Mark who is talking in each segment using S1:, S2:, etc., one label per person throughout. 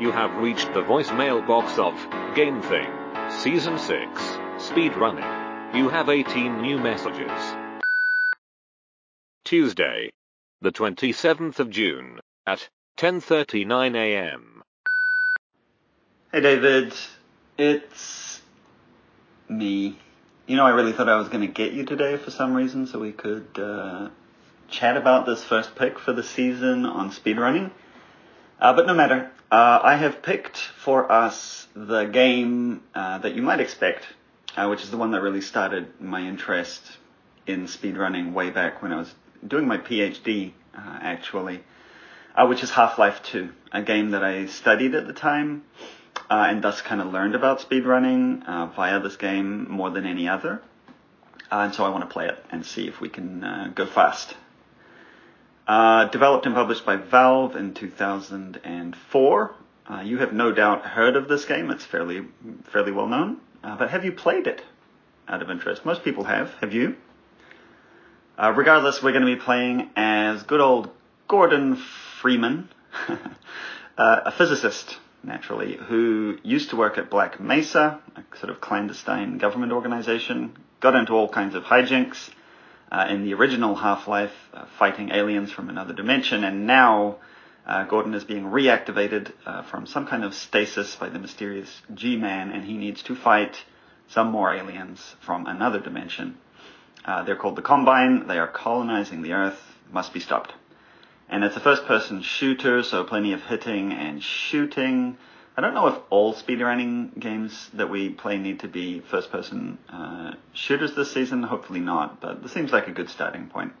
S1: You have reached the voicemail box of Game Thing, Season 6, Speed Running. You have 18 new messages. Tuesday, the 27th of June, at 10.39 a.m.
S2: Hey David, it's me. You know, I really thought I was going to get you today for some reason so we could uh, chat about this first pick for the season on speedrunning. Uh, but no matter. Uh, I have picked for us the game uh, that you might expect, uh, which is the one that really started my interest in speedrunning way back when I was doing my PhD, uh, actually, uh, which is Half-Life 2, a game that I studied at the time, and thus kind of learned about speedrunning via this game more than any other. and so I want to play it and see if we can go fast. Uh, developed and published by Valve in 2004. Uh, you have no doubt heard of this game. It's fairly fairly well known. Uh, but have you played it? Out of interest, most people have. Have you? Uh, regardless, we're going to be playing as good old Gordon Freeman, uh, a physicist, naturally, who used to work at Black Mesa, a sort of clandestine government organization. Got into all kinds of hijinks uh, in the original Half-Life, uh, fighting aliens from another dimension, and now uh, Gordon is being reactivated uh, from some kind of stasis by the mysterious G-Man, and he needs to fight some more aliens from another dimension. Uh, they're called the Combine. They are colonizing the Earth. Must be stopped. And it's a first-person shooter, so plenty of hitting and shooting. I don't know if all speedrunning games that we play need to be first person uh, shooters this season. Hopefully not, but this seems like a good starting point.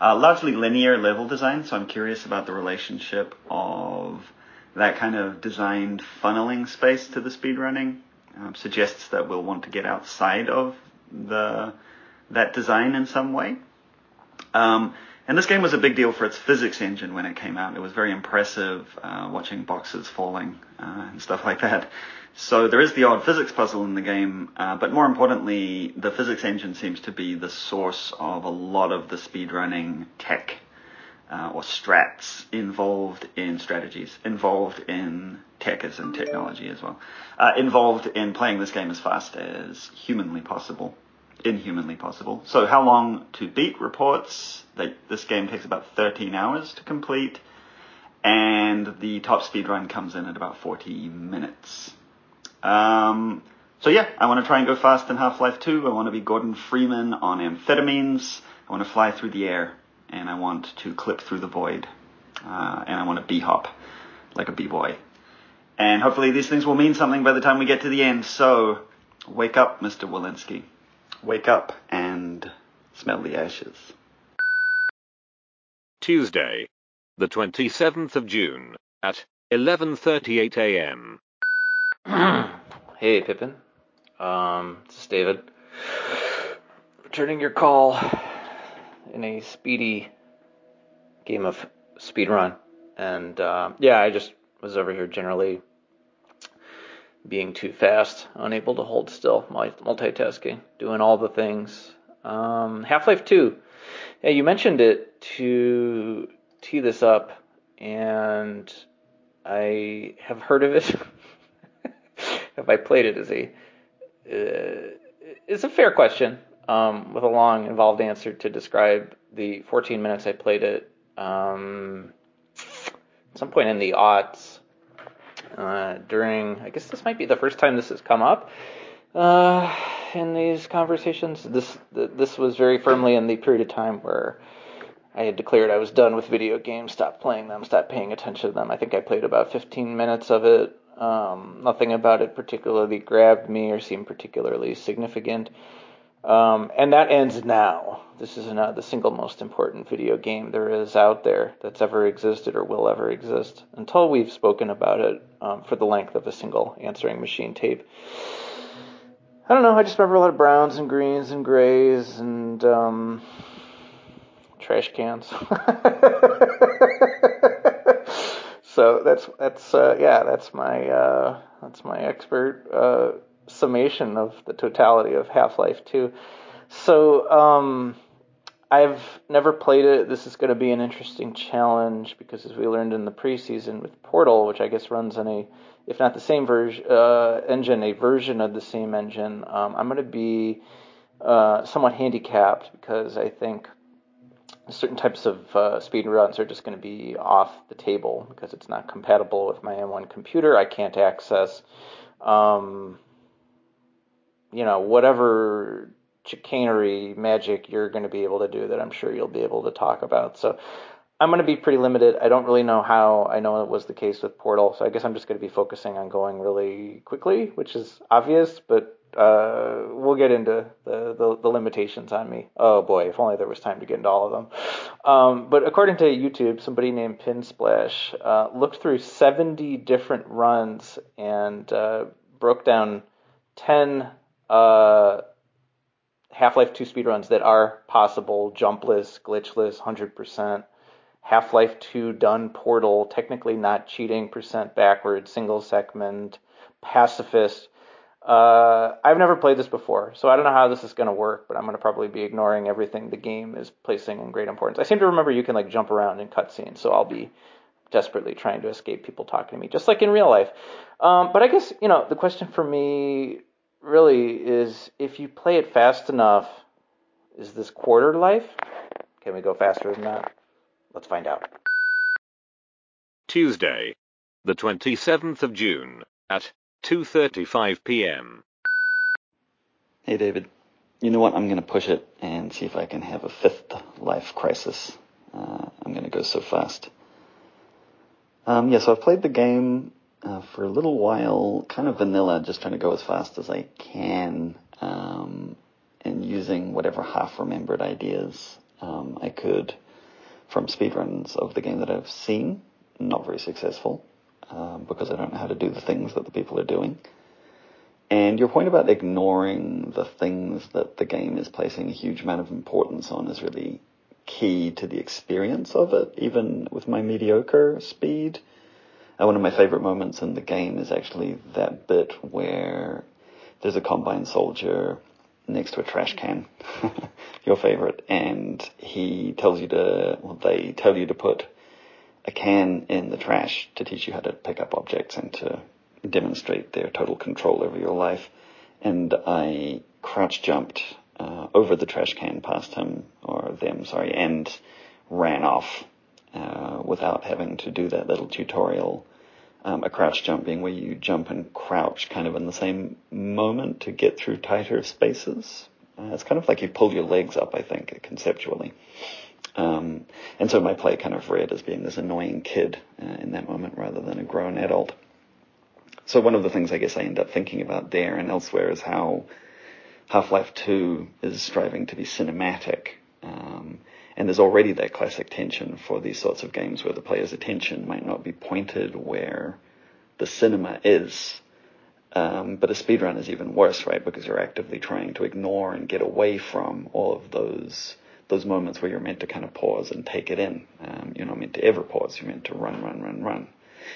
S2: Uh, largely linear level design, so I'm curious about the relationship of that kind of designed funneling space to the speedrunning. Um, suggests that we'll want to get outside of the that design in some way. Um, and this game was a big deal for its physics engine when it came out. It was very impressive uh, watching boxes falling uh, and stuff like that. So there is the odd physics puzzle in the game, uh, but more importantly, the physics engine seems to be the source of a lot of the speedrunning tech uh, or strats involved in strategies, involved in tech as in technology as well, uh, involved in playing this game as fast as humanly possible inhumanly possible. So how long to beat reports this game takes about 13 hours to complete, and the top speed run comes in at about 40 minutes. Um, so yeah, I want to try and go fast in Half-Life 2. I want to be Gordon Freeman on amphetamines. I want to fly through the air, and I want to clip through the void, uh, and I want to b-hop like a b-boy. And hopefully these things will mean something by the time we get to the end. So wake up, Mr. Walensky wake up and smell the ashes.
S1: Tuesday, the 27th of June, at 11.38 a.m.
S3: hey, Pippin. Um, this is David. Returning your call in a speedy game of speedrun. And, uh, yeah, I just was over here generally being too fast, unable to hold still, multitasking, doing all the things. Um, Half Life 2. Yeah, you mentioned it to tee this up, and I have heard of it. have I played it? Is a uh, it's a fair question um, with a long, involved answer to describe the 14 minutes I played it. Um, at some point in the aughts, uh, during, I guess this might be the first time this has come up uh, in these conversations. This this was very firmly in the period of time where I had declared I was done with video games, stopped playing them, stopped paying attention to them. I think I played about 15 minutes of it. Um, nothing about it particularly grabbed me or seemed particularly significant. Um, and that ends now. This is not the single most important video game there is out there that's ever existed or will ever exist until we've spoken about it um, for the length of a single answering machine tape. I don't know. I just remember a lot of browns and greens and grays and um, trash cans. so that's that's uh, yeah that's my uh, that's my expert uh, summation of the totality of Half Life 2. So um, I've never played it. This is going to be an interesting challenge because, as we learned in the preseason with Portal, which I guess runs on a, if not the same version uh, engine, a version of the same engine, um, I'm going to be uh, somewhat handicapped because I think certain types of uh, speed runs are just going to be off the table because it's not compatible with my M1 computer. I can't access, um, you know, whatever chicanery magic you're going to be able to do that I'm sure you'll be able to talk about. So I'm going to be pretty limited. I don't really know how. I know it was the case with Portal, so I guess I'm just going to be focusing on going really quickly, which is obvious, but uh, we'll get into the, the, the, limitations on me. Oh boy, if only there was time to get into all of them. Um, but according to YouTube, somebody named Pinsplash uh, looked through 70 different runs and uh, broke down 10 uh, Half-Life 2 speedruns that are possible, jumpless, glitchless, 100%. Half-Life 2 done Portal, technically not cheating, percent backward, single segment, pacifist uh, I've never played this before, so I don't know how this is going to work, but I'm going to probably be ignoring everything the game is placing in great importance. I seem to remember you can like jump around in cutscenes, so I'll be desperately trying to escape people talking to me, just like in real life. Um, but I guess you know the question for me really is if you play it fast enough, is this quarter life? Can we go faster than that? Let's find out.
S1: Tuesday, the 27th of June at 2:35 p.m.
S2: Hey David, you know what? I'm going to push it and see if I can have a fifth life crisis. Uh, I'm going to go so fast. Um, yeah, so I've played the game uh, for a little while, kind of vanilla, just trying to go as fast as I can, um, and using whatever half-remembered ideas um, I could from speedruns of the game that I've seen. Not very successful um, because I don't know how to do the things that the people are doing. And your point about ignoring the things that the game is placing a huge amount of importance on is really key to the experience of it, even with my mediocre speed. One of my favorite moments in the game is actually that bit where there's a combine soldier next to a trash can, your favorite, and he tells you to, well, they tell you to put a can in the trash to teach you how to pick up objects and to demonstrate their total control over your life. And I crouch jumped uh, over the trash can past him, or them, sorry, and ran off uh, without having to do that little tutorial. Um, a crouch jump being where you jump and crouch kind of in the same moment to get through tighter spaces. Uh, it's kind of like you pull your legs up, I think, conceptually. Um, and so my play kind of read as being this annoying kid uh, in that moment rather than a grown adult. So one of the things I guess I end up thinking about there and elsewhere is how Half-Life 2 is striving to be cinematic. Um, and there's already that classic tension for these sorts of games where the player's attention might not be pointed where the cinema is. Um, but a speedrun is even worse, right? Because you're actively trying to ignore and get away from all of those those moments where you're meant to kind of pause and take it in. Um, you're not meant to ever pause. You're meant to run, run, run, run.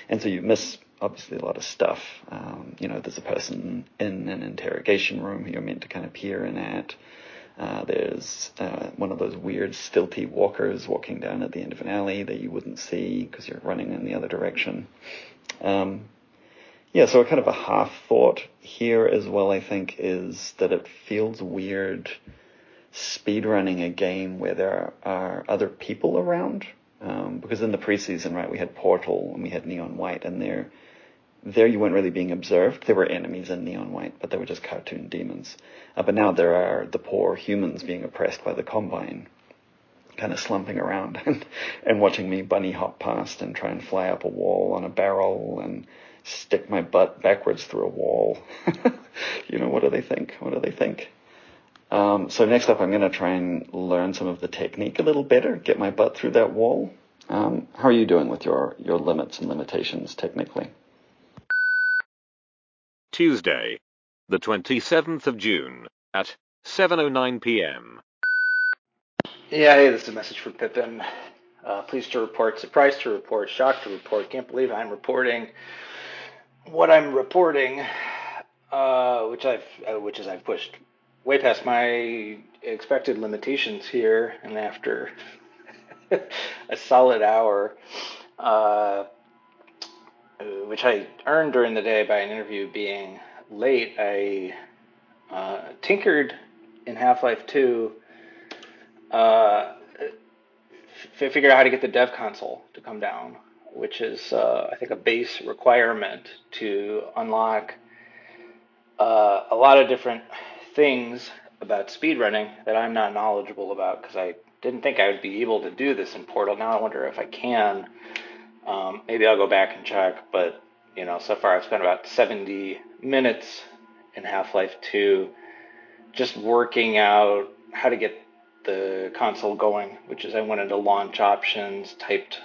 S2: And so you miss obviously a lot of stuff. Um, you know, there's a person in an interrogation room who you're meant to kind of peer in at. Uh, there's uh, one of those weird stilty walkers walking down at the end of an alley that you wouldn't see because you're running in the other direction. Um, yeah, so a kind of a half thought here as well, I think, is that it feels weird speedrunning a game where there are other people around. Um, because in the preseason, right, we had Portal and we had Neon White, and there, there you weren't really being observed. There were enemies in Neon White, but they were just cartoon demons. Uh, but now there are the poor humans being oppressed by the Combine, kind of slumping around and, and watching me bunny hop past and try and fly up a wall on a barrel and stick my butt backwards through a wall. you know, what do they think? What do they think? Um, so next up, I'm going to try and learn some of the technique a little better, get my butt through that wall. Um, how are you doing with your, your limits and limitations technically?
S1: Tuesday, the 27th of June at 7.09 p.m.
S3: Yeah, hey, this is a message from Pippin. Uh, pleased to report, surprised to report, shocked to report, can't believe I'm reporting what I'm reporting, uh, which I've, uh, which is I've pushed way past my expected limitations here, and after a solid hour, uh, which I earned during the day by an interview being late, I uh, tinkered in Half Life 2. Uh, f- figured out how to get the dev console to come down, which is, uh, I think, a base requirement to unlock uh, a lot of different things about speedrunning that I'm not knowledgeable about because I didn't think I would be able to do this in Portal. Now I wonder if I can. Um, maybe I'll go back and check, but you know, so far I've spent about 70 minutes in Half-Life 2 just working out how to get the console going, which is I went into launch options, typed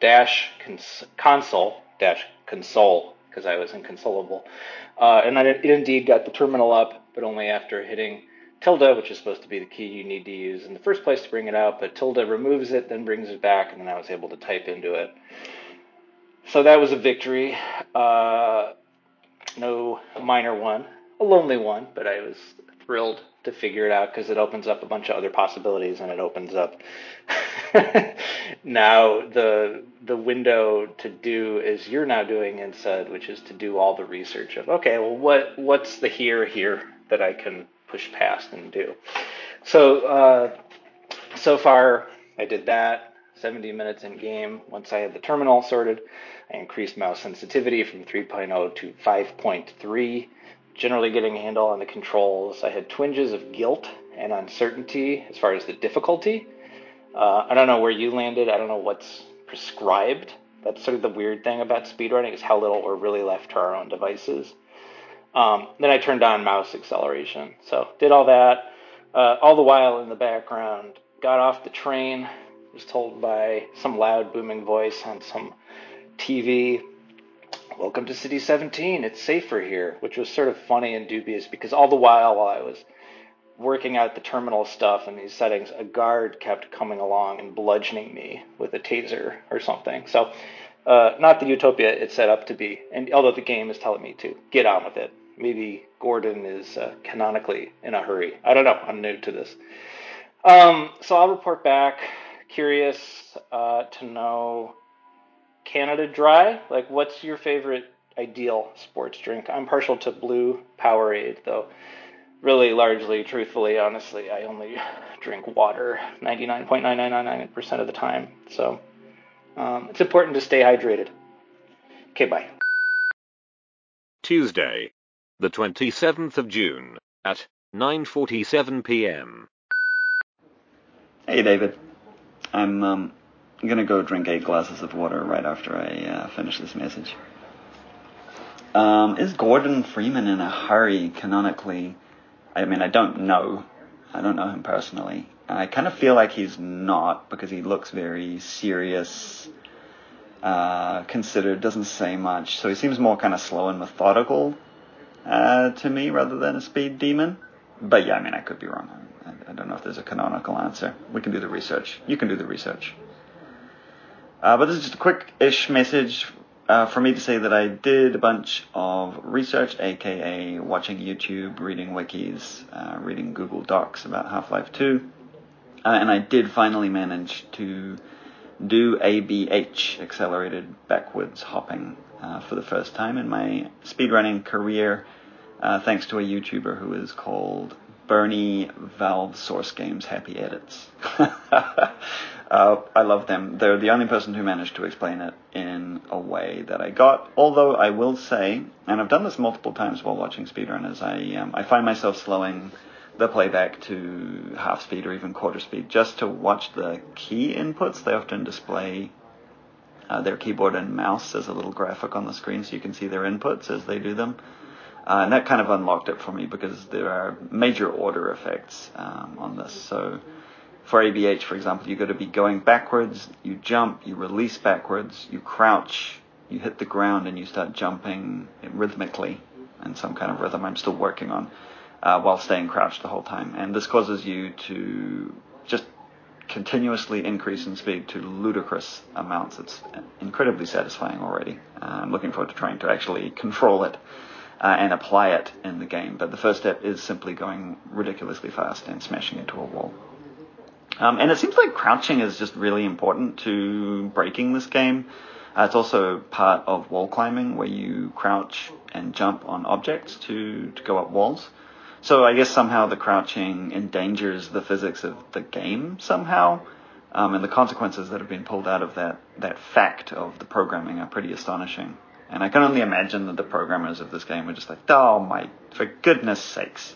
S3: dash cons- console dash console because I was inconsolable, uh, and it indeed got the terminal up, but only after hitting tilde, which is supposed to be the key you need to use in the first place to bring it out, but tilde removes it, then brings it back, and then I was able to type into it. So that was a victory. Uh, no minor one, a lonely one, but I was thrilled to figure it out because it opens up a bunch of other possibilities and it opens up now the the window to do is you're now doing inside, which is to do all the research of okay, well what what's the here here that I can push past and do. So uh, so far I did that. 70 minutes in game. Once I had the terminal sorted, I increased mouse sensitivity from 3.0 to 5.3 generally getting a handle on the controls. I had twinges of guilt and uncertainty as far as the difficulty. Uh, I don't know where you landed. I don't know what's prescribed. That's sort of the weird thing about speedrunning is how little we're really left to our own devices. Um, then I turned on mouse acceleration. So did all that. Uh, all the while in the background, got off the train, was told by some loud booming voice on some TV welcome to City 17. It's safer here, which was sort of funny and dubious because all the while, while I was working out the terminal stuff and these settings, a guard kept coming along and bludgeoning me with a taser or something. So, uh, not the utopia it's set up to be. And although the game is telling me to get on with it, maybe Gordon is uh, canonically in a hurry. I don't know. I'm new to this. Um, so I'll report back. Curious uh, to know Canada Dry? Like, what's your favorite ideal sports drink? I'm partial to blue Powerade, though. Really, largely, truthfully, honestly, I only drink water 99.9999% of the time. So um, it's important to stay hydrated. Okay, bye.
S1: Tuesday, the 27th of June at 9:47 p.m.
S2: Hey, David. I'm um, gonna go drink eight glasses of water right after I uh, finish this message. Um, is Gordon Freeman in a hurry canonically? I mean, I don't know. I don't know him personally. I kind of feel like he's not because he looks very serious, uh, considered, doesn't say much. So he seems more kind of slow and methodical uh, to me rather than a speed demon. But yeah, I mean, I could be wrong. I, I don't know if there's a canonical answer. We can do the research. You can do the research. Uh, but this is just a quick-ish message uh, for me to say that I did a bunch of research, aka watching YouTube, reading wikis, uh, reading Google Docs about Half-Life 2, uh, and I did finally manage to do ABH, accelerated backwards hopping, uh, for the first time in my speedrunning career, uh, thanks to a YouTuber who is called Bernie Valve Source Games Happy Edits. Uh, I love them. They're the only person who managed to explain it in a way that I got. Although I will say, and I've done this multiple times while watching speedrunners, I um, I find myself slowing the playback to half speed or even quarter speed just to watch the key inputs. They often display uh, their keyboard and mouse as a little graphic on the screen so you can see their inputs as they do them. Uh, and that kind of unlocked it for me because there are major order effects um, on this. So for ABH, for example, you've got to be going backwards, you jump, you release backwards, you crouch, you hit the ground, and you start jumping rhythmically in some kind of rhythm I'm still working on uh, while staying crouched the whole time. And this causes you to just continuously increase in speed to ludicrous amounts. It's incredibly satisfying already. Uh, I'm looking forward to trying to actually control it uh, and apply it in the game. But the first step is simply going ridiculously fast and smashing into a wall. Um, and it seems like crouching is just really important to breaking this game. Uh, it's also part of wall climbing where you crouch and jump on objects to, to go up walls. So I guess somehow the crouching endangers the physics of the game somehow. Um, and the consequences that have been pulled out of that, that fact of the programming are pretty astonishing. And I can only imagine that the programmers of this game were just like, oh my, for goodness sakes.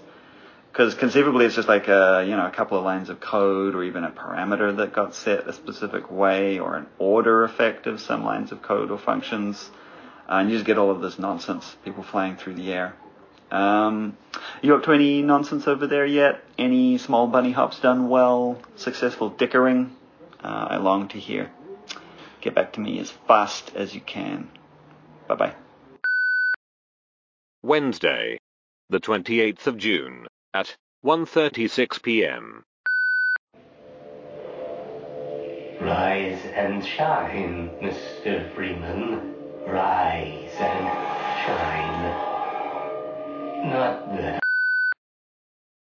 S2: Because conceivably it's just like a, you know, a couple of lines of code or even a parameter that got set a specific way or an order effect of some lines of code or functions. Uh, and you just get all of this nonsense, people flying through the air. Um, you up to any nonsense over there yet? Any small bunny hops done well? Successful dickering? Uh, I long to hear. Get back to me as fast as you can. Bye bye.
S1: Wednesday, the 28th of June, at 1.36 p.m.
S4: Rise and shine, Mr. Freeman. Rise and shine. Not that.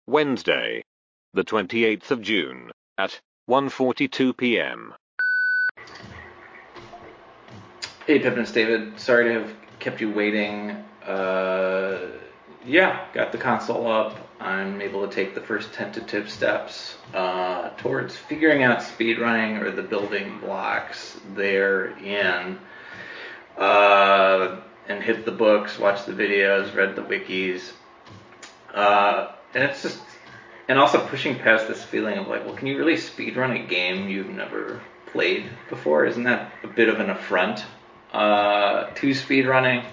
S1: Wednesday, the 28th of June, at 1.42 p.m.
S3: Hey, Pippin, it's David. Sorry to have kept you waiting. Uh, yeah, got the console up. I'm able to take the first tentative steps uh, towards figuring out speedrunning or the building blocks therein. Uh, and hit the books, watch the videos, read the wikis. Uh, and it's just, and also pushing past this feeling of like, well, can you really speedrun a game you've never played before? Isn't that a bit of an affront uh, to speedrunning,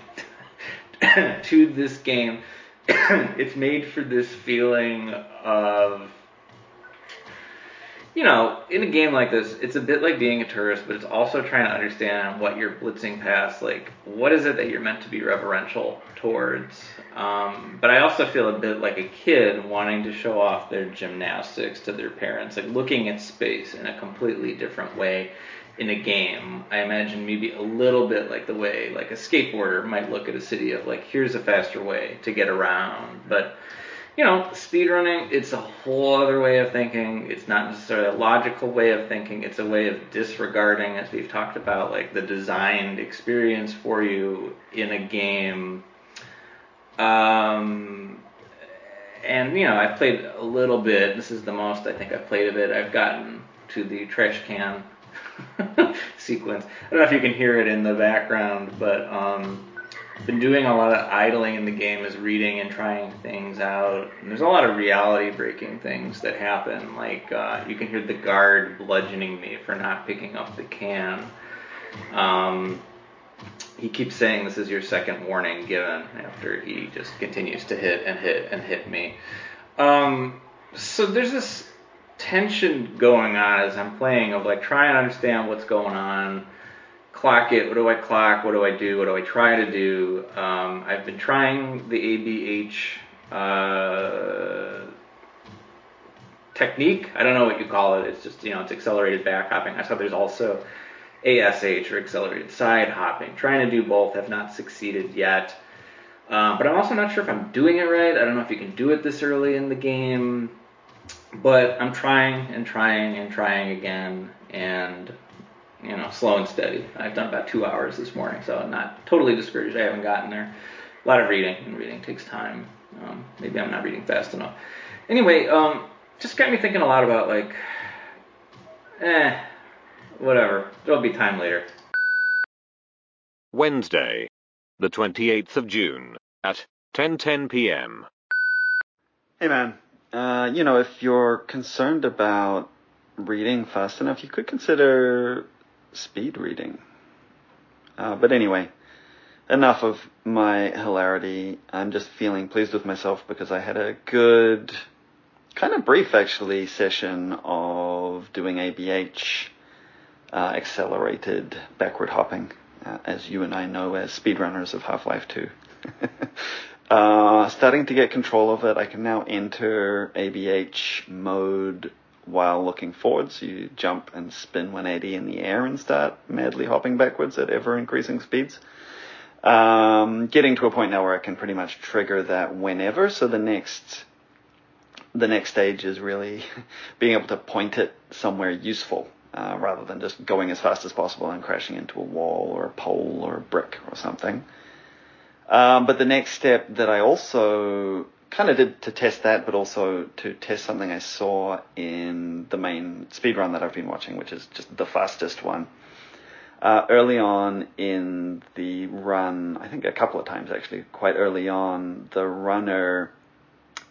S3: to this game. it's made for this feeling of, you know, in a game like this, it's a bit like being a tourist, but it's also trying to understand what you're blitzing past. Like, what is it that you're meant to be reverential towards? Um, but I also feel a bit like a kid wanting to show off their gymnastics to their parents, like looking at space in a completely different way in a game, I imagine maybe a little bit like the way like a skateboarder might look at a city of like here's a faster way to get around. But you know, speedrunning, it's a whole other way of thinking. It's not necessarily a logical way of thinking. It's a way of disregarding, as we've talked about, like the designed experience for you in a game. Um, and you know, I've played a little bit. This is the most I think I've played of it. I've gotten to the trash can sequence. I don't know if you can hear it in the background, but um, I've been doing a lot of idling in the game, is reading and trying things out. And there's a lot of reality breaking things that happen. Like uh, you can hear the guard bludgeoning me for not picking up the can. Um, he keeps saying this is your second warning given after he just continues to hit and hit and hit me. Um, so there's this tension going on as I'm playing of like trying to understand what's going on, clock it. What do I clock? What do I do? What do I try to do? Um, I've been trying the ABH uh, technique. I don't know what you call it. It's just you know it's accelerated back hopping. I saw there's also ASH or accelerated side hopping. Trying to do both. Have not succeeded yet. Um, but I'm also not sure if I'm doing it right. I don't know if you can do it this early in the game but I'm trying and trying and trying again, and you know, slow and steady. I've done about two hours this morning, so I'm not totally discouraged. I haven't gotten there. A lot of reading, and reading takes time. Um, maybe I'm not reading fast enough. Anyway, um, just got me thinking a lot about like, eh, whatever. There'll be time later.
S1: Wednesday, the 28th of June, at 10:10 p.m.
S2: Hey man, uh, you know, if you're concerned about reading fast enough, you could consider speed reading. Uh, but anyway, enough of my hilarity. I'm just feeling pleased with myself because I had a good, kind of brief actually, session of doing ABH, uh, accelerated backward hopping, uh, as you and I know as speedrunners of Half-Life 2. Uh, starting to get control of it. I can now enter ABH mode while looking forward. So you jump and spin 180 in the air and start madly hopping backwards at ever increasing speeds. Um, getting to a point now where I can pretty much trigger that whenever. So the next the next stage is really being able to point it somewhere useful uh, rather than just going as fast as possible and crashing into a wall or a pole or a brick or something. Um, but the next step that I also kind of did to test that, but also to test something I saw in the main speed run that I've been watching, which is just the fastest one. Uh, early on in the run, I think a couple of times actually, quite early on, the runner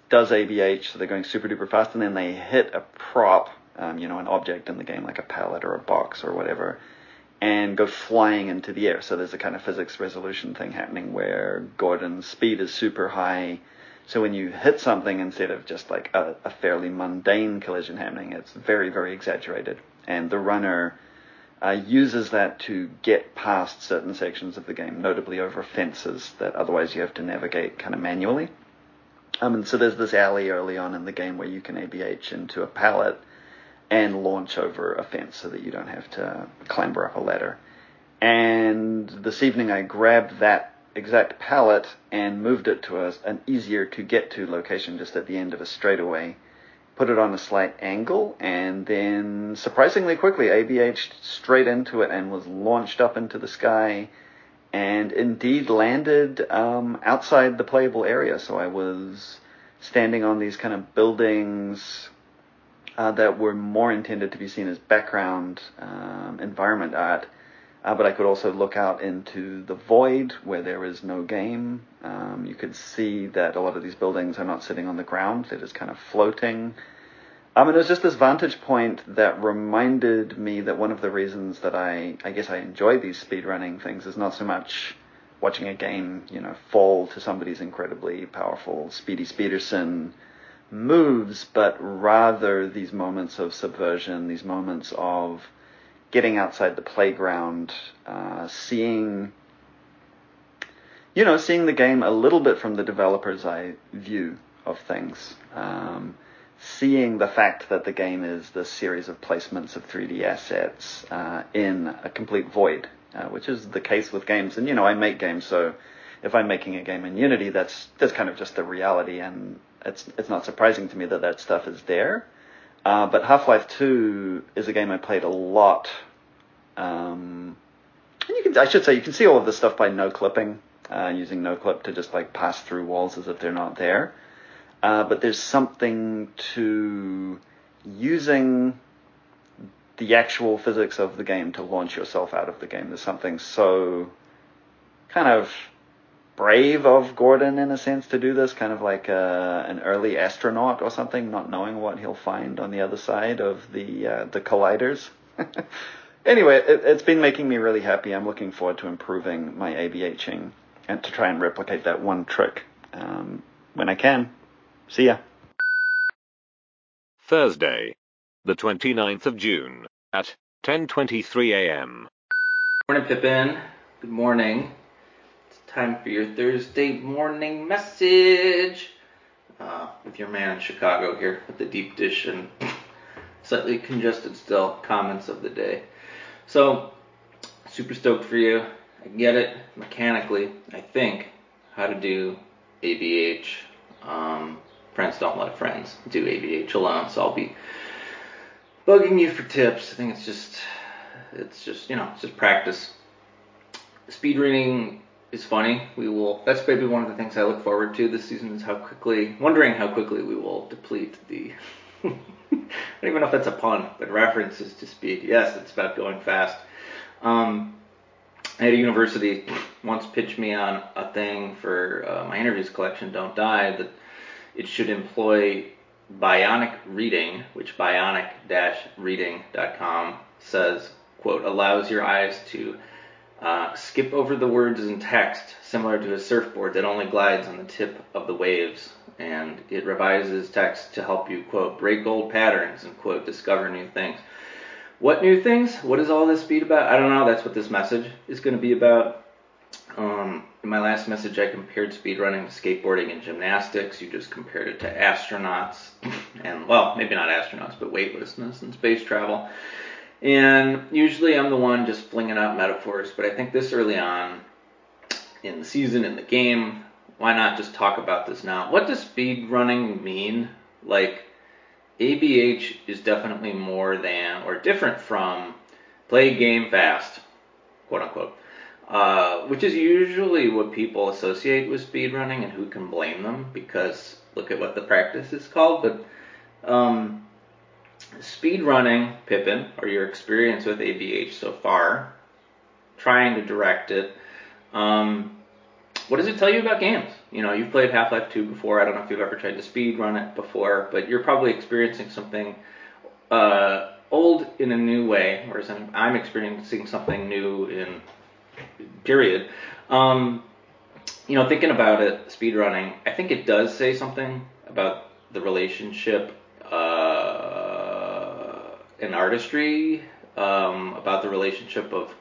S2: does ABH, so they're going super duper fast, and then they hit a prop, um, you know, an object in the game, like a pallet or a box or whatever, and go flying into the air. So there's a kind of physics resolution thing happening where Gordon's speed is super high. So when you hit something, instead of just like a, a fairly mundane collision happening, it's very, very exaggerated. And the runner uh, uses that to get past certain sections of the game, notably over fences that otherwise you have to navigate kind of manually. Um, and so there's this alley early on in the game where you can ABH into a pallet and launch over a fence so that you don't have to clamber up a ladder. And this evening I grabbed that exact pallet and moved it to a, an easier to get to location just at the end of a straightaway. Put it on a slight angle and then surprisingly quickly ABH'd straight into it and was launched up into the sky and indeed landed um, outside the playable area. So I was standing on these kind of buildings uh, that were more intended to be seen as background um, environment art. Uh, but I could also look out into the void where there is no game. Um, you could see that a lot of these buildings are not sitting on the ground, they're just kind of floating. Um, and it was just this vantage point that reminded me that one of the reasons that I, I guess I enjoy these speedrunning things is not so much watching a game, you know, fall to somebody's incredibly powerful Speedy Speederson moves, but rather these moments of subversion, these moments of getting outside the playground, uh, seeing, you know, seeing the game a little bit from the developer's eye view of things. Um, seeing the fact that the game is this series of placements of 3D assets uh, in a complete void, uh, which is the case with games. And you know, I make games, so if I'm making a game in Unity, that's that's kind of just the reality, and it's it's not surprising to me that that stuff is there. Uh, but Half-Life 2 is a game I played a lot. Um, and you can, I should say, you can see all of this stuff by no clipping, uh, using no clip to just like pass through walls as if they're not there. Uh, but there's something to using the actual physics of the game to launch yourself out of the game. There's something so kind of brave of Gordon in a sense to do this, kind of like a, uh, an early astronaut or something, not knowing what he'll find on the other side of the uh, the colliders. anyway, it, has been making me really happy. I'm looking forward to improving my ABHing and to try and replicate that one trick um, when I can. See ya.
S1: Thursday, the 29th of June, at 10.23 a.m.
S3: Morning, Pippin. Good morning. Time for your Thursday morning message. Uh, with your man in Chicago here with the deep dish and slightly congested still comments of the day. So, super stoked for you. I get it mechanically, I think, how to do ABH. Um, friends don't let friends do ABH alone. So I'll be bugging you for tips. I think it's just, it's just, you know, it's just practice. Speed reading is funny. We will. That's maybe one of the things I look forward to this season is how quickly, wondering how quickly we will deplete the. I don't even know if that's a pun, but references to speed. Yes, it's about going fast. Um, I had a university once pitch me on a thing for uh, my interviews collection, Don't Die, that it should employ bionic reading, which bionic-reading.com says, quote, allows your eyes to uh, skip over the words in text, similar to a surfboard that only glides on the tip of the waves. And it revises text to help you, quote, break old patterns and, quote, discover new things. What new things? What is all this speed about? I don't know. That's what this message is going to be about. Um, in my last message, I compared speedrunning to skateboarding and gymnastics. You just compared it to astronauts, and well, maybe not astronauts, but weightlessness and space travel. And usually I'm the one just flinging out metaphors, but I think this early on in the season, in the game. Why not just talk about this now? What does speed running mean? Like, ABH is definitely more than or different from play game fast, quote unquote, uh, which is usually what people associate with speedrunning, and who can blame them because look at what the practice is called. But um, speedrunning, Pippin, or your experience with ABH so far, trying to direct it. Um, what does it tell you about games? You know, you've played Half-Life 2 before. I don't know if you've ever tried to speed run it before, but you're probably experiencing something uh, old in a new way, whereas I'm experiencing something new in period. Um, you know, thinking about it, speed running, I think it does say something about the relationship uh, and artistry, um, about the relationship of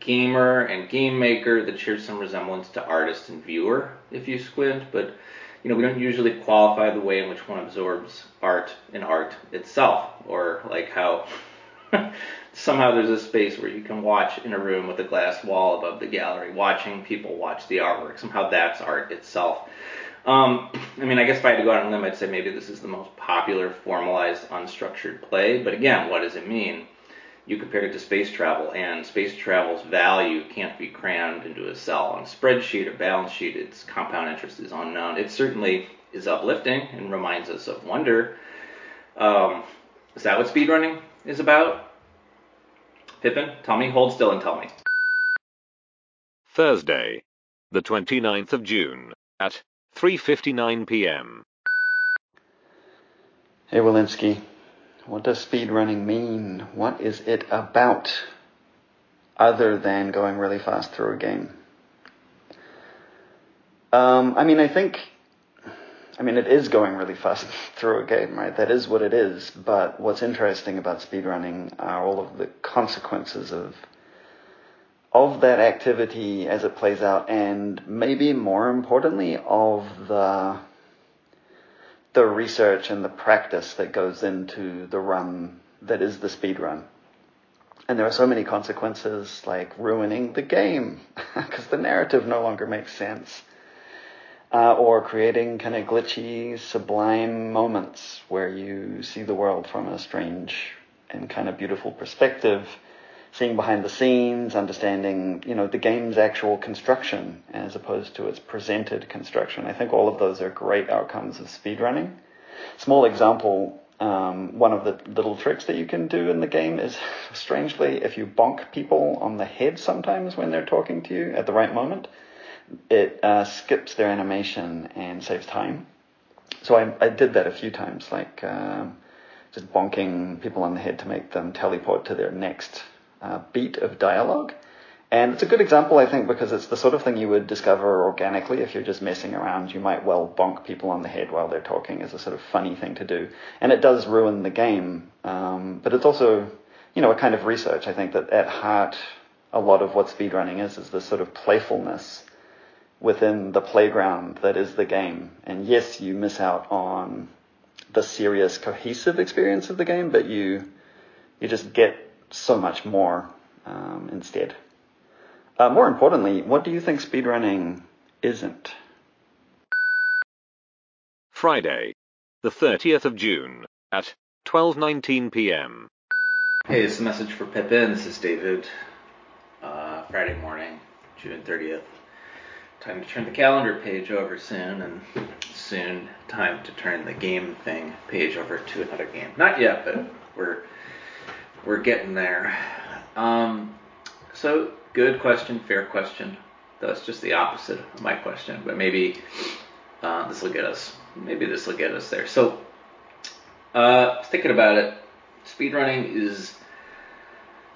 S3: gamer and game maker that shares some resemblance to artist and viewer if you squint, but you know, we don't usually qualify the way in which one absorbs art in art itself, or like how somehow there's a space where you can watch in a room with a glass wall above the gallery, watching people watch the artwork. Somehow that's art itself. Um, I mean, I guess if I had to go out on a limb, I'd say maybe this is the most popular formalized unstructured play. But again, what does it mean? you compare it to space travel, and space travel's value can't be crammed into a cell on a spreadsheet or balance sheet. Its compound interest is unknown. It certainly is uplifting and reminds us of wonder. Um, is that what speedrunning is about? Pippin, tell me, hold still and tell me.
S1: Thursday, the 29th of June, at 3.59 p.m.
S2: Hey, Walensky. What does speedrunning mean? What is it about other than going really fast through a game? Um, I mean, I think, I mean, it is going really fast through a game, right? That is what it is. But what's interesting about speedrunning are all of the consequences of of that activity as it plays out, and maybe more importantly, of the the research and the practice that goes into the run that is the speed run. And there are so many consequences like ruining the game because the narrative no longer makes sense. Uh, or creating kind of glitchy, sublime moments where you see the world from a strange and kind of beautiful perspective, seeing behind the scenes, understanding, you know, the game's actual construction as opposed to its presented construction. I think all of those are great outcomes of speedrunning. Small example, um, one of the little tricks that you can do in the game is, strangely, if you bonk people on the head sometimes when they're talking to you at the right moment, it uh, skips their animation and saves time. So I, I did that a few times, like um, just bonking people on the head to make them teleport to their next uh, beat of dialogue. And it's a good example, I think, because it's the sort of thing you would discover organically if you're just messing around. You might well bonk people on the head while they're talking as a sort of funny thing to do. And it does ruin the game. Um, but it's also, you know, a kind of research. I think that at heart, a lot of what speedrunning is, is this sort of playfulness within the playground that is the game. And yes, you miss out on the serious, cohesive experience of the game, but you, you just get so much more um, instead. Uh, more importantly, what do you think speedrunning isn't?
S1: Friday, the 30th of June, at 12.19 p.m.
S3: Hey, this is a message for Pippin. This is David. Uh, Friday morning, June 30th. Time to turn the calendar page over soon, and soon time to turn the game thing page over to another game. Not yet, but we're we're getting there. Um, so good question, fair question. That's just the opposite of my question, but maybe uh, this will get us. Maybe this will get us there. So, uh, thinking about it, speedrunning is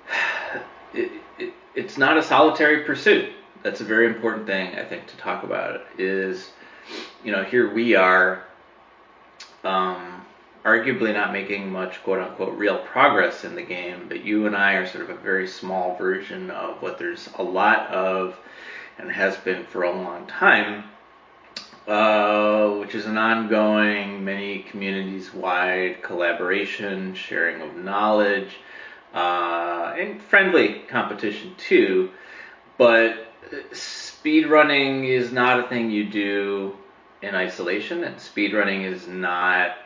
S3: it, it, it's not a solitary pursuit. That's a very important thing I think to talk about. Is you know here we are. Um, arguably not making much quote unquote real progress in the game, but you and I are sort of a very small version of what there's a lot of and has been for a long time, uh, which is an ongoing, many communities wide collaboration, sharing of knowledge, uh, and friendly competition too. But speed running is not a thing you do in isolation, and speed running is not.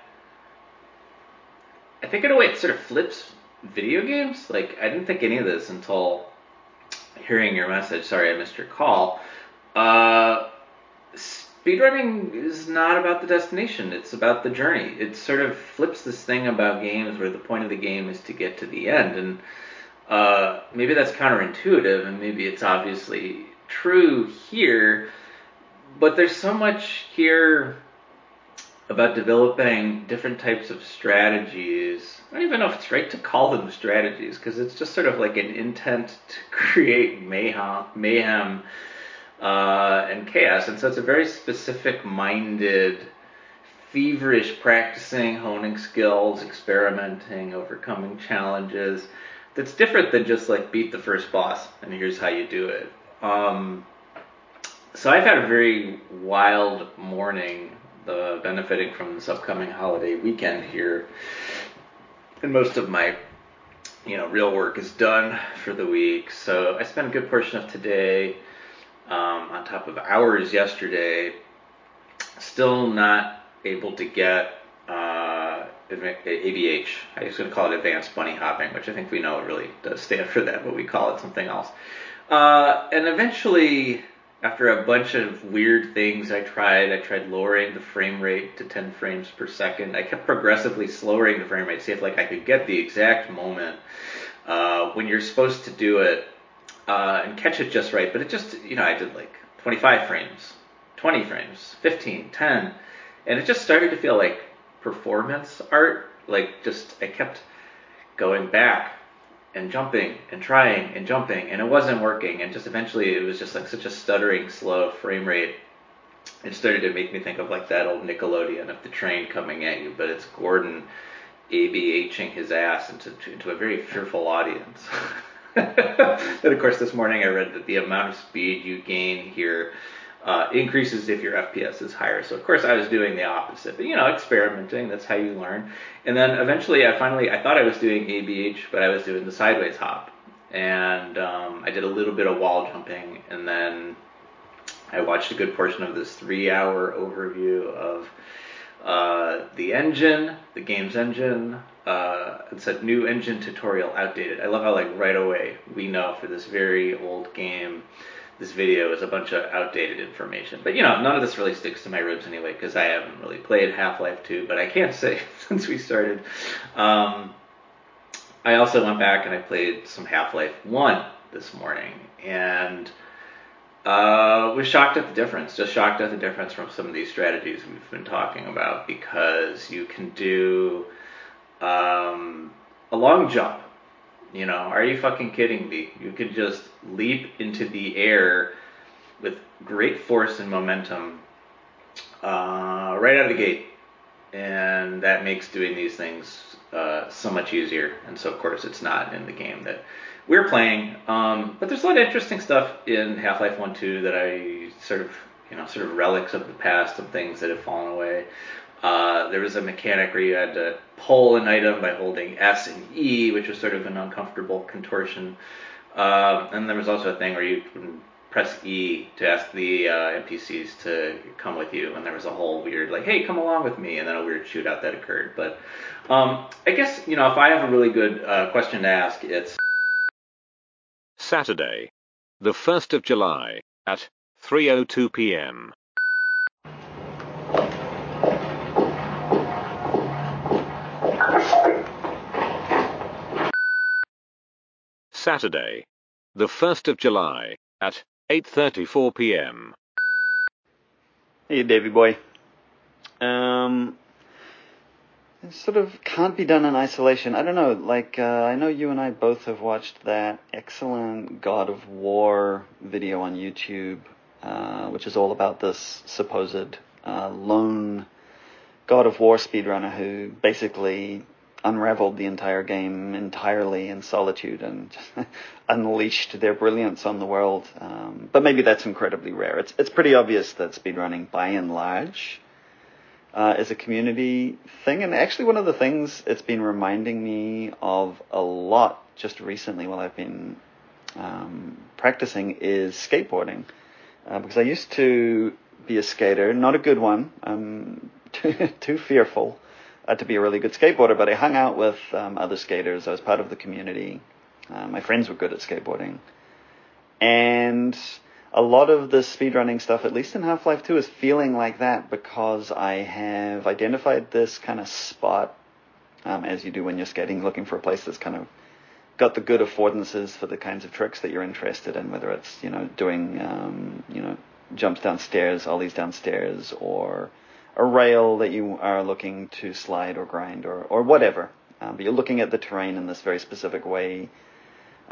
S3: I think in a way it sort of flips video games. Like I didn't think any of this until hearing your message. Sorry, I missed your call. Uh, speedrunning is not about the destination, it's about the journey. It sort of flips this thing about games where the point of the game is to get to the end. And uh, maybe that's counterintuitive, and maybe it's obviously true here, but there's so much here about developing different types of strategies. I don't even know if it's right to call them strategies because it's just sort of like an intent to create mayhem, mayhem uh, and chaos. And so it's a very specific minded, feverish practicing, honing skills, experimenting, overcoming challenges. That's different than just like beat the first boss and here's how you do it. Um, so I've had a very wild morning, uh, benefiting from this upcoming holiday weekend here, and most of my, you know, real work is done for the week. So I spent a good portion of today um, on top of hours yesterday. Still not able to get uh, ABH. I was going to call it advanced bunny hopping, which I think we know really does stand for that, but we call it something else. Uh, and eventually, after a bunch of weird things I tried, I tried lowering the frame rate to 10 frames per second. I kept progressively slowing the frame rate, see if like I could get the exact moment uh, when you're supposed to do it uh, and catch it just right. But it just, you know, I did like 25 frames, 20 frames, 15, 10, and it just started to feel like performance art. Like just, I kept going back and jumping and trying and jumping and it wasn't working and just eventually it was just like such a stuttering slow frame rate. It started to make me think of like that old nickelodeon of the train coming at you but it's gordon abhing his ass into, into a very fearful audience. Then of course this morning i read that the amount of speed you gain here uh, increases if your FPS is higher. So of course I was doing the opposite, but you know, experimenting, that's how you learn. And then eventually I finally, I thought I was doing ABH, but I was doing the sideways hop. And um, I did a little bit of wall jumping, and then I watched a good portion of this three hour overview of uh, the engine, the game's engine. Uh, it said new engine tutorial outdated. I love how like right away we know for this very old game this video is a bunch of outdated information. But you know, none of this really sticks to my ribs anyway because I haven't really played Half-Life 2. But I can't say since we started. Um, I also went back and I played some Half-Life 1 this morning and uh, was shocked at the difference. Just shocked at the difference from some of these strategies we've been talking about because you can do um, a long jump you know, are you fucking kidding me? You could just leap into the air with great force and momentum uh, right out of the gate. And that makes doing these things uh, so much easier. And so, of course, it's not in the game that we're playing. Um, but there's a lot of interesting stuff in Half Life 1 2 that I sort of, you know, sort of relics of the past and things that have fallen away. Uh, there was a mechanic where you had to pull an item by holding S and E, which was sort of an uncomfortable contortion. Uh, and there was also a thing where you press E to ask the uh, NPCs to come with you, and there was a whole weird like, "Hey, come along with me," and then a weird shootout that occurred. But um, I guess you know if I have a really good uh, question to ask, it's
S1: Saturday, the first of July at 3:02 p.m. Saturday, the 1st of July, at 8.34 p.m.
S2: Hey, Davy boy. Um, it sort of can't be done in isolation. I don't know, like, uh, I know you and I both have watched that excellent God of War video on YouTube, uh, which is all about this supposed uh, lone God of War speedrunner who basically unraveled the entire game entirely in solitude and unleashed their brilliance on the world. Um, but maybe that's incredibly rare. It's it's pretty obvious that speedrunning, by and large, uh, is a community thing. And actually, one of the things it's been reminding me of a lot just recently while I've been um, practicing is skateboarding. uh, because I used to be a skater, not a good one. I'm too, too fearful uh, to be a really good skateboarder, but I hung out with um, other skaters. I was part of the community. Uh, my friends were good at skateboarding. And a lot of the speedrunning stuff, at least in Half-Life 2, is feeling like that because I have identified this kind of spot, um, as you do when you're skating, looking for a place that's kind of got the good affordances for the kinds of tricks that you're interested in, whether it's, you know, doing, um, you know, jumps downstairs, ollies downstairs, or a rail that you are looking to slide or grind or, or whatever. Um, but you're looking at the terrain in this very specific way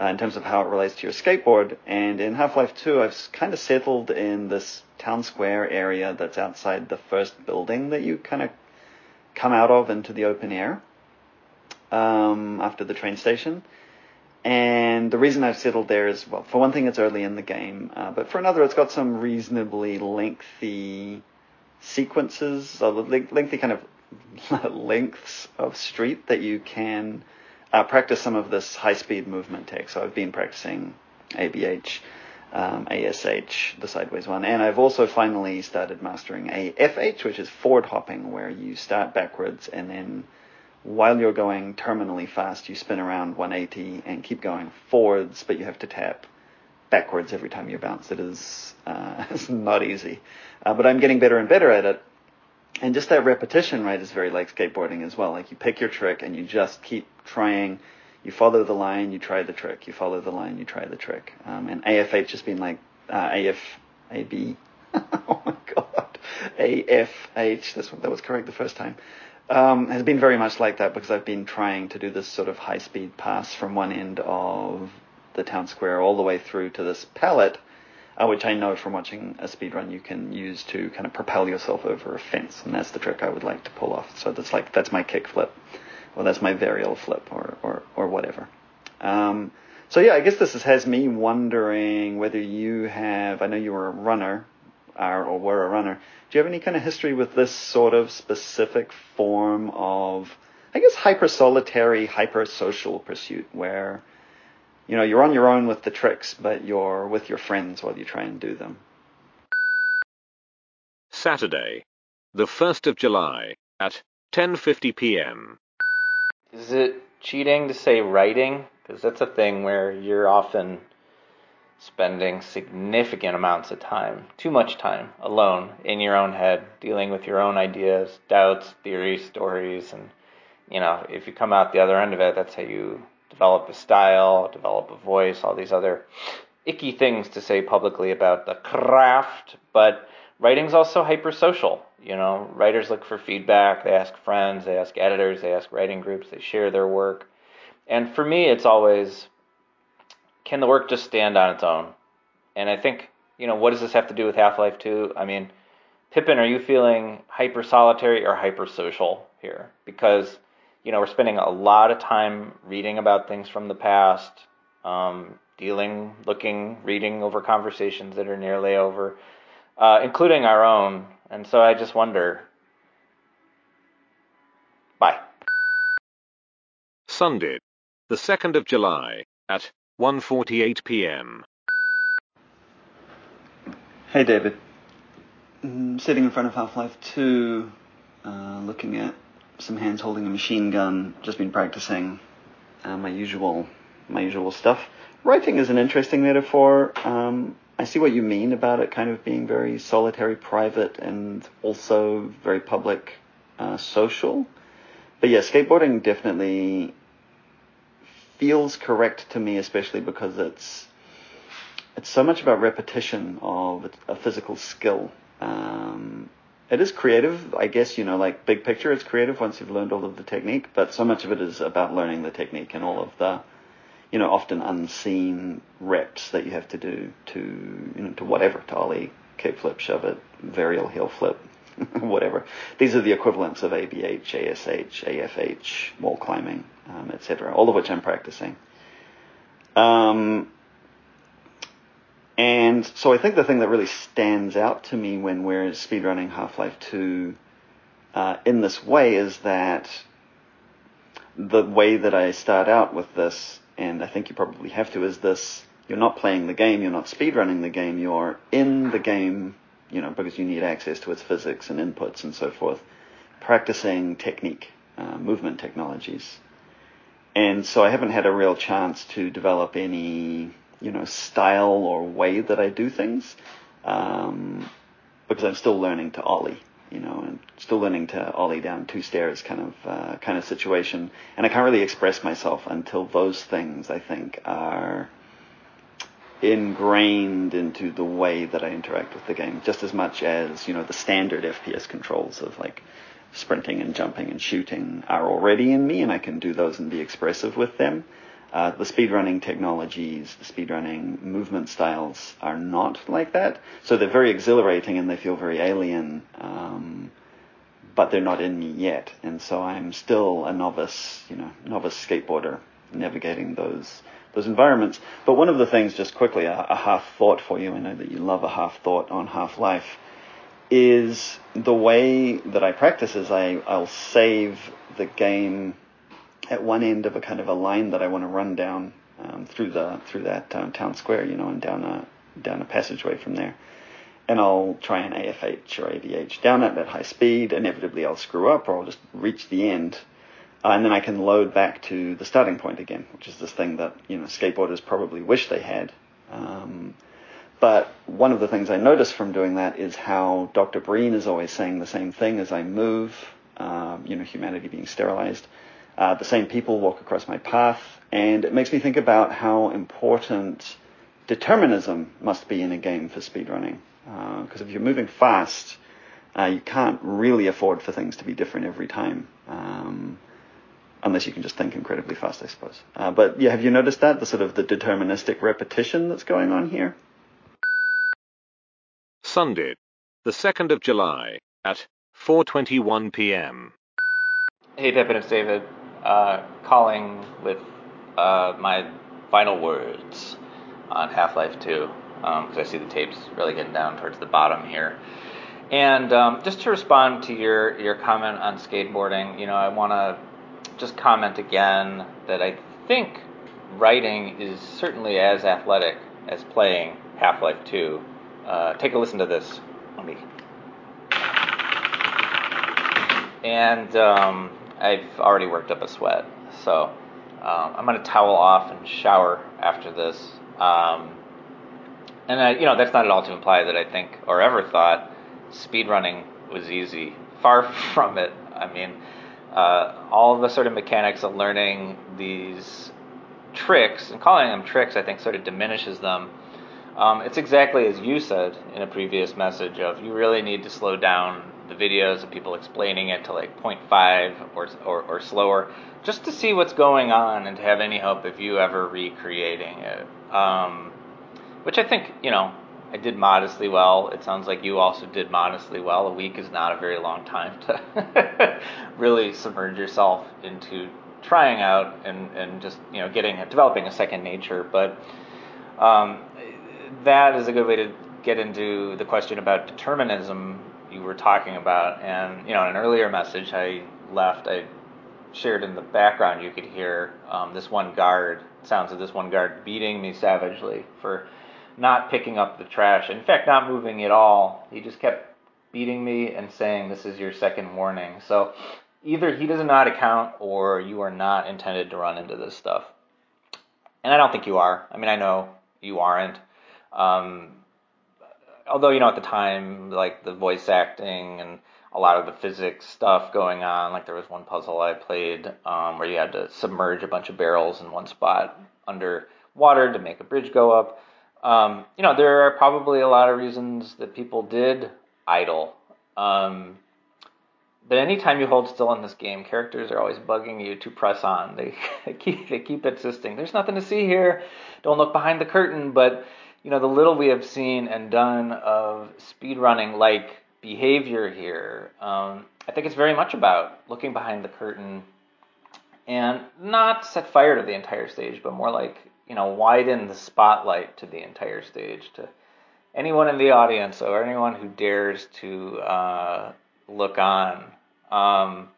S2: uh, in terms of how it relates to your skateboard. And in Half-Life 2, I've kind of settled in this town square area that's outside the first building that you kind of come out of into the open air um, after the train station. And the reason I've settled there is, well, for one thing, it's early in the game, uh, but for another, it's got some reasonably lengthy sequences, or lengthy kind of lengths of street that you can uh, practice some of this high-speed movement tech. So I've been practicing ABH, um, ASH, the sideways one, and I've also finally started mastering AFH, which is forward hopping, where you start backwards and then while you're going terminally fast, you spin around 180 and keep going forwards, but you have to tap backwards every time you bounce. It is uh, it's not easy, uh, but I'm getting better and better at it. And just that repetition, right, is very like skateboarding as well. Like you pick your trick and you just keep trying. You follow the line, you try the trick. You follow the line, you try the trick. Um, and AFH has been like uh, AF, AB. oh my god, AFH. That's that was correct the first time. Um, has been very much like that because I've been trying to do this sort of high speed pass from one end of the town square all the way through to this pallet, uh, which I know from watching a speed run you can use to kind of propel yourself over a fence, and that's the trick I would like to pull off. So that's like that's my kick flip, or that's my varial flip, or or or whatever. Um, so yeah, I guess this has me wondering whether you have. I know you were a runner, are or were a runner. Do you have any kind of history with this sort of specific form of, I guess, hyper solitary, hyper social pursuit where you know, you're on your own with the tricks, but you're with your friends while you try and do them.
S1: Saturday, the 1st of July at 10:50 p.m.
S3: Is it cheating to say writing? Because that's a thing where you're often spending significant amounts of time, too much time, alone in your own head, dealing with your own ideas, doubts, theories, stories, and you know, if you come out the other end of it, that's how you develop a style, develop a voice, all these other icky things to say publicly about the craft, but writing's also hypersocial. You know, writers look for feedback, they ask friends, they ask editors, they ask writing groups, they share their work. And for me, it's always can the work just stand on its own? And I think, you know, what does this have to do with Half Life 2? I mean, Pippin, are you feeling hyper solitary or hyper social here? Because you know, we're spending a lot of time reading about things from the past, um, dealing, looking, reading over conversations that are nearly over, uh, including our own. And so I just wonder. Bye.
S1: Sunday, the 2nd of July at 1:48 p.m.
S2: Hey, David. Mm, sitting in front of Half-Life 2, uh, looking at some hands holding a machine gun. Just been practicing uh, my usual my usual stuff. Writing is an interesting metaphor. Um, I see what you mean about it kind of being very solitary, private, and also very public, uh, social. But yeah, skateboarding definitely feels correct to me, especially because it's it's so much about repetition of a physical skill. Um, it is creative, I guess, you know, like big picture, it's creative once you've learned all of the technique, but so much of it is about learning the technique and all of the, you know, often unseen reps that you have to do to, you know, to whatever, to ollie, kickflip, shove it, varial heel flip, whatever. These are the equivalents of ABH, ASH, AFH, wall climbing, um, etc., all of which I'm practicing. Um, and so I think the thing that really stands out to me when we're speedrunning Half-Life 2 uh, in this way is that the way that I start out with this, and I think you probably have to, is this you're not playing the game, you're not speedrunning the game, you're in the game, you know, because you need access to its physics and inputs and so forth, practicing technique, uh, movement technologies. And so I haven't had a real chance to develop any, you know, style or way that I do things, um, because I'm still learning to ollie, you know, and still learning to ollie down two stairs kind of, uh, kind of situation. And I can't really express myself until those things, I think, are, ingrained into the way that I interact with the game, just as much as, you know, the standard FPS controls of like sprinting and jumping and shooting are already in me and I can do those and be expressive with them. Uh, the speedrunning technologies, the speedrunning movement styles are not like that. So they're very exhilarating and they feel very alien, um, but they're not in me yet. And so I'm still a novice, you know, novice skateboarder navigating those those environments. But one of the things, just quickly, a, a half thought for you, I know that you love a half thought on Half Life, is the way that I practice is I, I'll save the game at one end of a kind of a line that I want to run down um, through the through that um, town square, you know, and down a down a passageway from there. And I'll try and AFH or ABH down it at high speed. Inevitably, I'll screw up, or I'll just reach the end uh, and then I can load back to the starting point again, which is this thing that you know skateboarders probably wish they had. Um, but one of the things I notice from doing that is how Dr. Breen is always saying the same thing as I move. Um, you know, humanity being sterilized. Uh, the same people walk across my path, and it makes me think about how important determinism must be in a game for speedrunning. Because uh, if you're moving fast, uh, you can't really afford for things to be different every time. Um, unless you can just think incredibly fast, I suppose. Uh, but yeah, have you noticed that the sort of the deterministic repetition that's going on here?
S1: Sunday, the second of July at 4:21 p.m.
S3: Hey, Pippin, it's David, uh, calling with uh, my final words on Half-Life 2 because um, I see the tapes really getting down towards the bottom here. And um, just to respond to your your comment on skateboarding, you know, I want to just comment again that I think writing is certainly as athletic as playing Half Life 2. Uh, take a listen to this. Let me. And um, I've already worked up a sweat, so um, I'm to towel off and shower after this. Um, and I, you know, that's not at all to imply that I think or ever thought speedrunning was easy. Far from it. I mean, uh, all the sort of mechanics of learning these tricks and calling them tricks, I think, sort of diminishes them. Um, it's exactly as you said in a previous message of you really need to slow down the videos of people explaining it to like 0.5 or, or, or slower just to see what's going on and to have any hope of you ever recreating it. Um, which I think, you know, I did modestly well. It sounds like you also did modestly well. A week is not a very long time to really submerge yourself into trying out and, and just you know getting developing a second nature. But um, that is a good way to get into the question about determinism you were talking about. And you know, in an earlier message I left, I shared in the background you could hear um, this one guard sounds of this one guard beating me savagely for not picking up the trash. In fact, not moving at all. He just kept beating me and saying, This is your second warning. So either he doesn't know how to count or you are not intended to run into this stuff. And I don't think you are. I mean, I know you aren't. Um, although, you know, at the time, like the voice acting and a lot of the physics stuff going on, like there was one puzzle I played um, where you had to submerge a bunch of barrels in one spot under water to make a bridge go up. Um, you know, there are probably a lot of reasons that people did idle. Um, but anytime you hold still in this game, characters are always bugging you to press on. They, they keep they keep insisting. There's nothing to see here. Don't look behind the curtain. But you know, the little we have seen and done of speedrunning like behavior here, um, I think it's very much about looking behind the curtain and not set fire to the entire stage, but more like you know, widen the spotlight to the entire stage to anyone in the audience or anyone who dares to uh, look on. Um,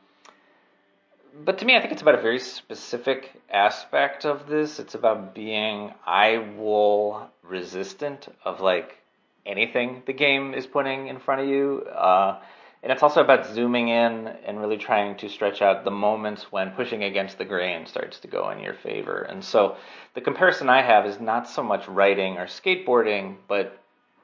S3: but to me, I think it's about a very specific aspect of this. It's about being eye wool resistant of like anything the game is putting in front of you. Uh, and it's also about zooming in and really trying to stretch out the moments when pushing against the grain starts to go in your favor. And so the comparison I have is not so much writing or skateboarding, but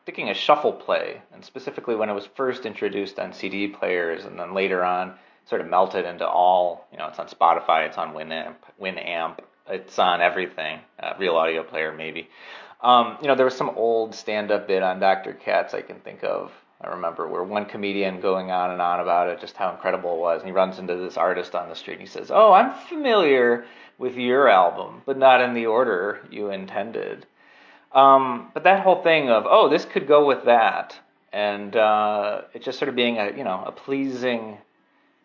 S3: picking a shuffle play. And specifically when it was first introduced on CD players and then later on sort of melted into all, you know, it's on Spotify, it's on Winamp, Winamp, it's on everything, uh, Real Audio Player maybe. Um, you know, there was some old stand-up bit on Dr. Katz I can think of. I remember where one comedian going on and on about it, just how incredible it was, and he runs into this artist on the street and he says, "Oh, I'm familiar with your album, but not in the order you intended." Um, but that whole thing of, "Oh, this could go with that," and uh, it just sort of being a you know a pleasing,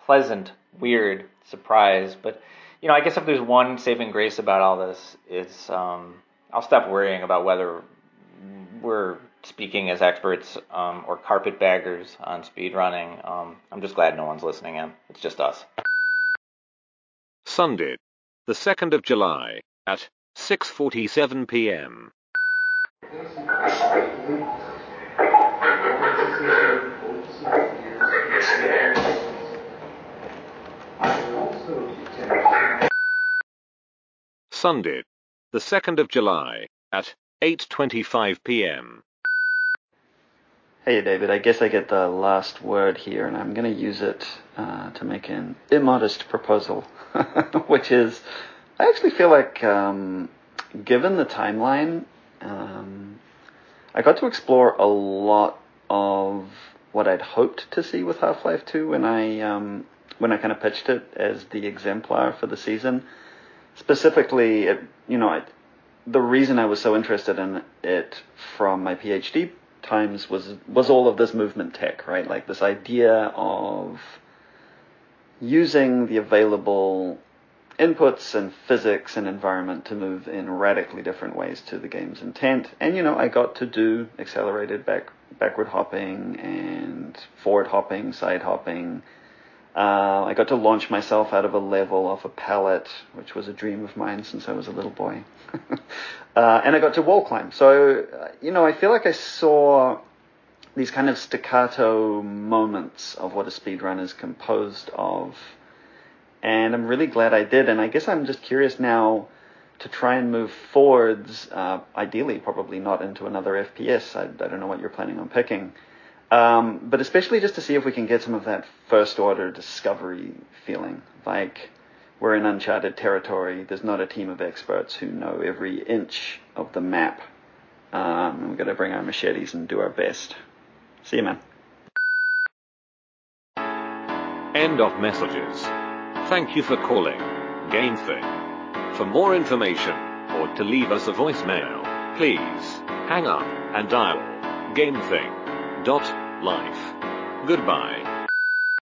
S3: pleasant, weird surprise. But you know, I guess if there's one saving grace about all this, it's um, I'll stop worrying about whether we're speaking as experts um, or carpetbaggers on speedrunning. Um, I'm just glad no one's listening in. It's just us.
S1: Sunday, the 2nd of July at 6:47 p.m. Sunday, the 2nd of July at 8:25 p.m.
S2: Hey, David, I guess I get the last word here, and I'm going to use it uh, to make an immodest proposal, which is I actually feel like, um, given the timeline, um, I got to explore a lot of what I'd hoped to see with Half Life 2 when I um, when I kind of pitched it as the exemplar for the season. Specifically, it, you know, it, the reason I was so interested in it from my PhD times was was all of this movement tech, right? Like this idea of using the available inputs and physics and environment to move in radically different ways to the game's intent. And you know, I got to do accelerated back backward hopping and forward hopping, side hopping. Uh, I got to launch myself out of a level off a pallet, which was a dream of mine since I was a little boy. uh, and I got to wall climb. So, uh, you know, I feel like I saw these kind of staccato moments of what a speedrun is composed of. And I'm really glad I did. And I guess I'm just curious now to try and move forwards, uh, ideally, probably not into another FPS. I, I, don't know what you're planning on picking. Um, but especially just to see if we can get some of that first order discovery feeling. Like, we're in uncharted territory. There's not a team of experts who know every inch of the map. Um, we've got to bring our machetes and do our best. See you, man.
S1: End of messages. Thank you for calling GameThing. For more information or to leave us a voicemail, please hang up and dial GameThing.life. Goodbye.